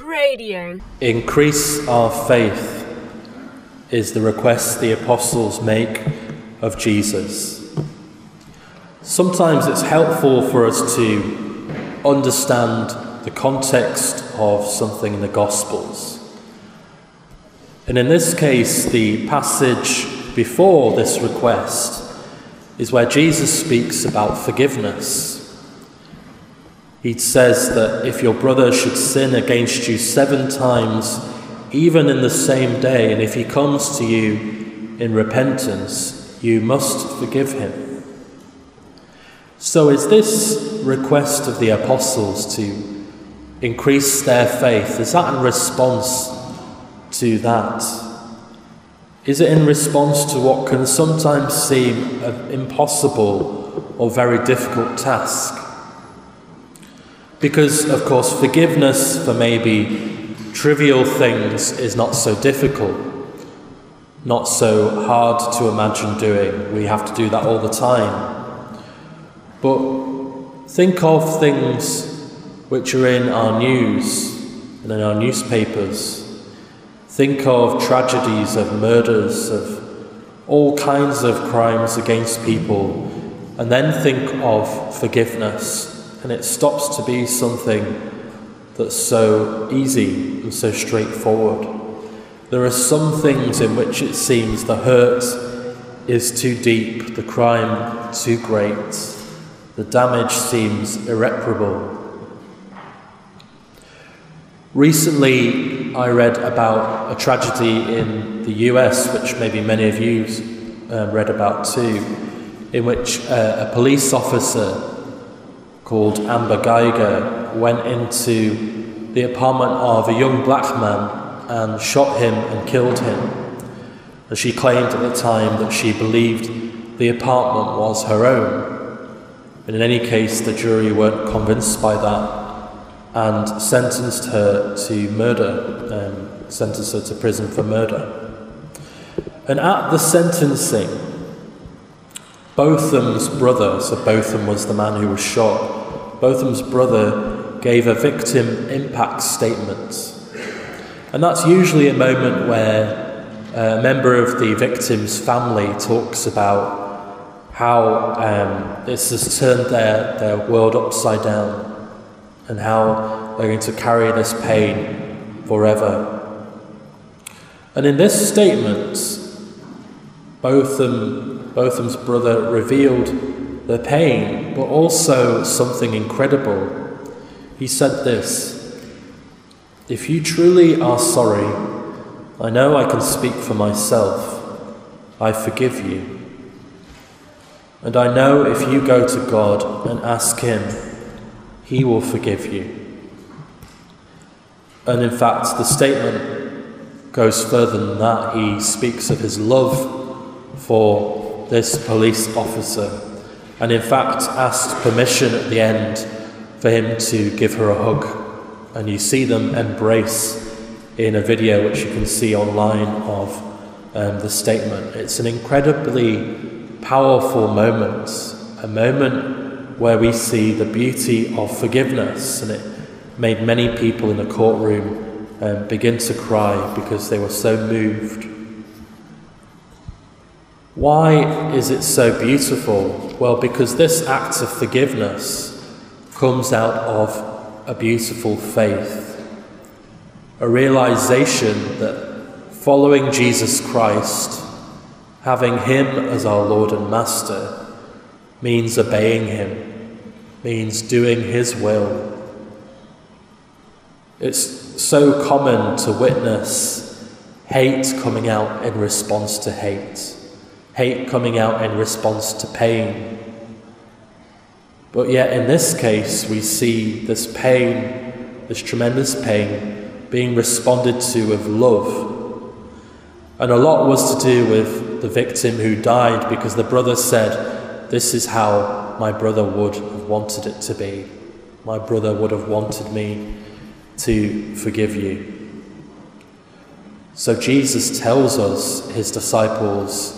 Radio. Increase our faith is the request the apostles make of Jesus. Sometimes it's helpful for us to understand the context of something in the Gospels. And in this case, the passage before this request is where Jesus speaks about forgiveness. He says that if your brother should sin against you seven times, even in the same day, and if he comes to you in repentance, you must forgive him. So, is this request of the apostles to increase their faith, is that in response to that? Is it in response to what can sometimes seem an impossible or very difficult task? Because, of course, forgiveness for maybe trivial things is not so difficult, not so hard to imagine doing. We have to do that all the time. But think of things which are in our news and in our newspapers Think of tragedies, of murders, of all kinds of crimes against people, and then think of forgiveness, and it stops to be something that's so easy and so straightforward. There are some things in which it seems the hurt is too deep, the crime too great, the damage seems irreparable. Recently, I read about a tragedy in the US, which maybe many of you uh, read about too, in which uh, a police officer called Amber Guyger went into the apartment of a young black man and shot him and killed him. And she claimed at the time that she believed the apartment was her own. But in any case, the jury weren't convinced by that and sentenced her to murder, um, sentenced her to prison for murder. And at the sentencing, Botham's brother, so Botham was the man who was shot, Botham's brother gave a victim impact statement. And that's usually a moment where a member of the victim's family talks about how um, this has turned their, their world upside down and how they're going to carry this pain forever. And in this statement, Botham, Botham's brother revealed the pain, but also something incredible. He said this If you truly are sorry, I know I can speak for myself. I forgive you. And I know if you go to God and ask Him, he will forgive you. And in fact, the statement goes further than that. He speaks of his love for this police officer, and in fact, asked permission at the end for him to give her a hug. And you see them embrace in a video which you can see online of um, the statement. It's an incredibly powerful moment, a moment where we see the beauty of forgiveness, and it made many people in the courtroom um, begin to cry because they were so moved. Why is it so beautiful? Well, because this act of forgiveness comes out of a beautiful faith, a realization that following Jesus Christ, having Him as our Lord and Master, means obeying Him means doing His will. It's so common to witness hate coming out in response to hate, hate coming out in response to pain. But yet, in this case, we see this pain, this tremendous pain, being responded to with love. And a lot was to do with the victim who died because the brother said, This is how my brother would have wanted it to be. My brother would have wanted me to forgive you. So Jesus tells us, his disciples,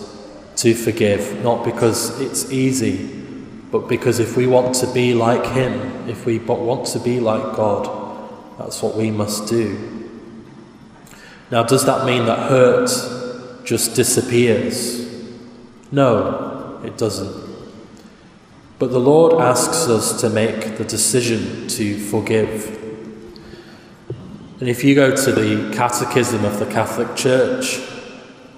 to forgive, not because it's easy, but because if we want to be like him, if we want to be like God, That's what we must do. Now, does that mean that hurt just disappears? No, it doesn't. But the Lord asks us to make the decision to forgive. And if you go to the Catechism of the Catholic Church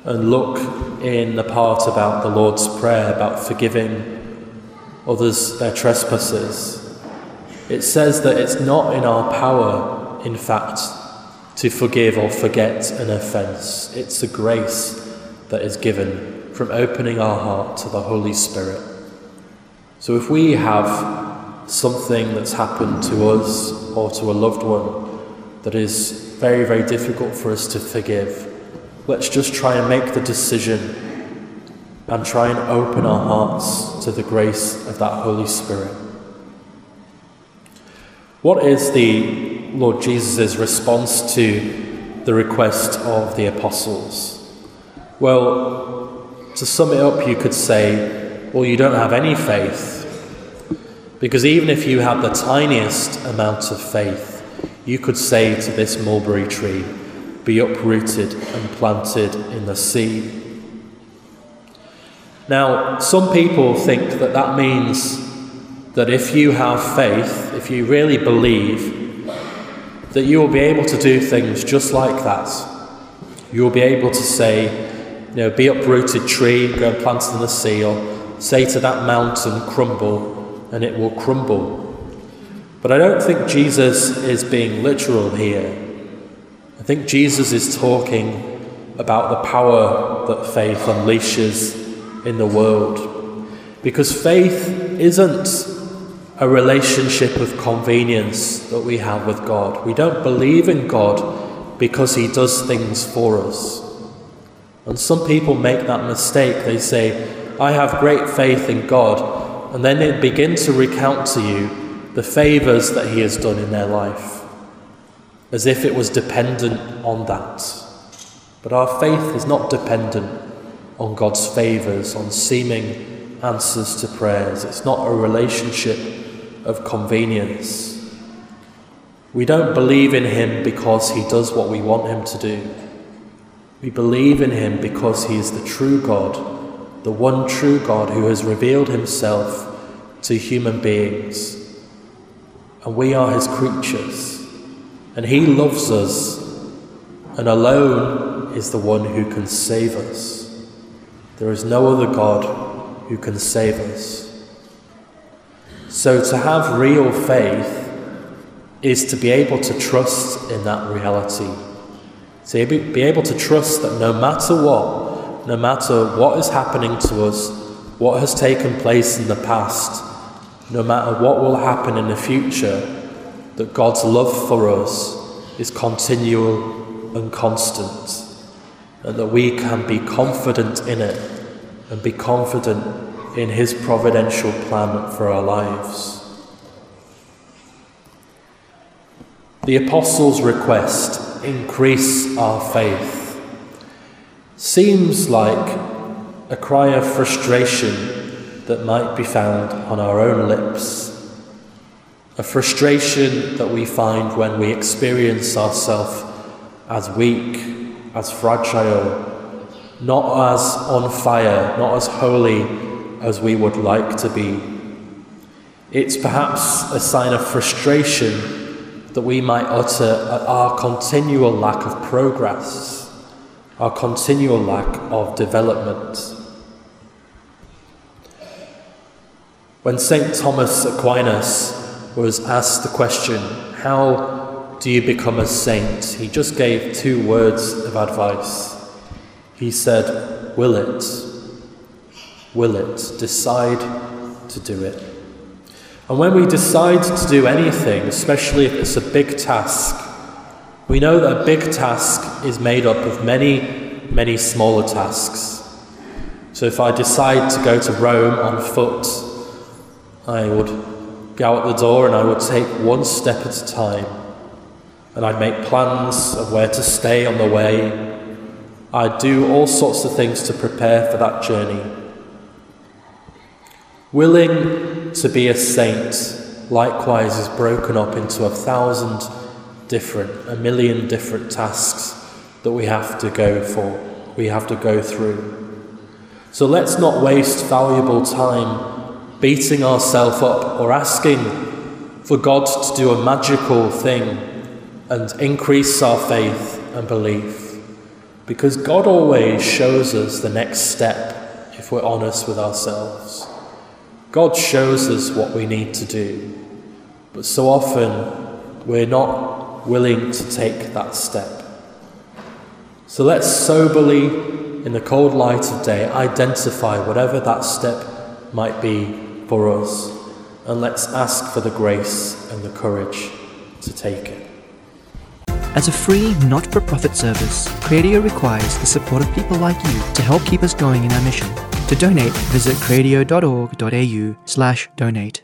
and look in the part about the Lord's Prayer, about forgiving others their trespasses, it says that it's not in our power, in fact, to forgive or forget an offence. It's a grace that is given from opening our heart to the Holy Spirit. So if we have something that's happened to us or to a loved one that is very, very difficult for us to forgive, let's just try and make the decision and try and open our hearts to the grace of that Holy Spirit. What is the Lord Jesus' response to the request of the apostles? Well, to sum it up, you could say, well, you don't have any faith. Because even if you have the tiniest amount of faith, you could say to this mulberry tree, be uprooted and planted in the sea. Now, some people think that that means that if you have faith, if you really believe, that you will be able to do things just like that. You will be able to say, you know, be uprooted tree, go and plant in the sea, or say to that mountain, crumble, and it will crumble. But I don't think Jesus is being literal here. I think Jesus is talking about the power that faith unleashes in the world. Because faith isn't a relationship of convenience that we have with God. We don't believe in God because He does things for us. And some people make that mistake. They say, I have great faith in God, and then they begin to recount to you the favours that He has done in their life, as if it was dependent on that. But our faith is not dependent on God's favours, on seeming answers to prayers. It's not a relationship of convenience. We don't believe in him because he does what we want him to do. We believe in him because he is the true God, the one true God who has revealed himself to human beings. And we are his creatures. And he loves us, and alone is the one who can save us. There is no other God who can save us. So, to have real faith is to be able to trust in that reality. To be able to trust that no matter what, no matter what is happening to us, what has taken place in the past, no matter what will happen in the future, that God's love for us is continual and constant, and that we can be confident in it and be confident in His providential plan for our lives. The Apostles' request, increase our faith, seems like a cry of frustration that might be found on our own lips. A frustration that we find when we experience ourselves as weak, as fragile, not as on fire, not as holy as we would like to be. It's perhaps a sign of frustration that we might utter at our continual lack of progress, our continual lack of development. When St. Thomas Aquinas was asked the question, How do you become a saint? he just gave two words of advice. He said, Will it? will it, decide to do it. And when we decide to do anything, especially if it's a big task, we know that a big task is made up of many, many smaller tasks. So if I decide to go to Rome on foot, I would go out the door and I would take one step at a time. And I'd make plans of where to stay on the way. I'd do all sorts of things to prepare for that journey. Willing to be a saint, likewise, is broken up into a thousand different, a million different tasks that we have to go for, we have to go through. So let's not waste valuable time beating ourselves up or asking for God to do a magical thing and increase our faith and belief. Because God always shows us the next step if we're honest with ourselves. God shows us what we need to do, but so often we're not willing to take that step. So let's soberly, in the cold light of day, identify whatever that step might be for us, and let's ask for the grace and the courage to take it. As a free, not for profit service, Cradio requires the support of people like you to help keep us going in our mission. To donate, visit cradio.org.au slash donate.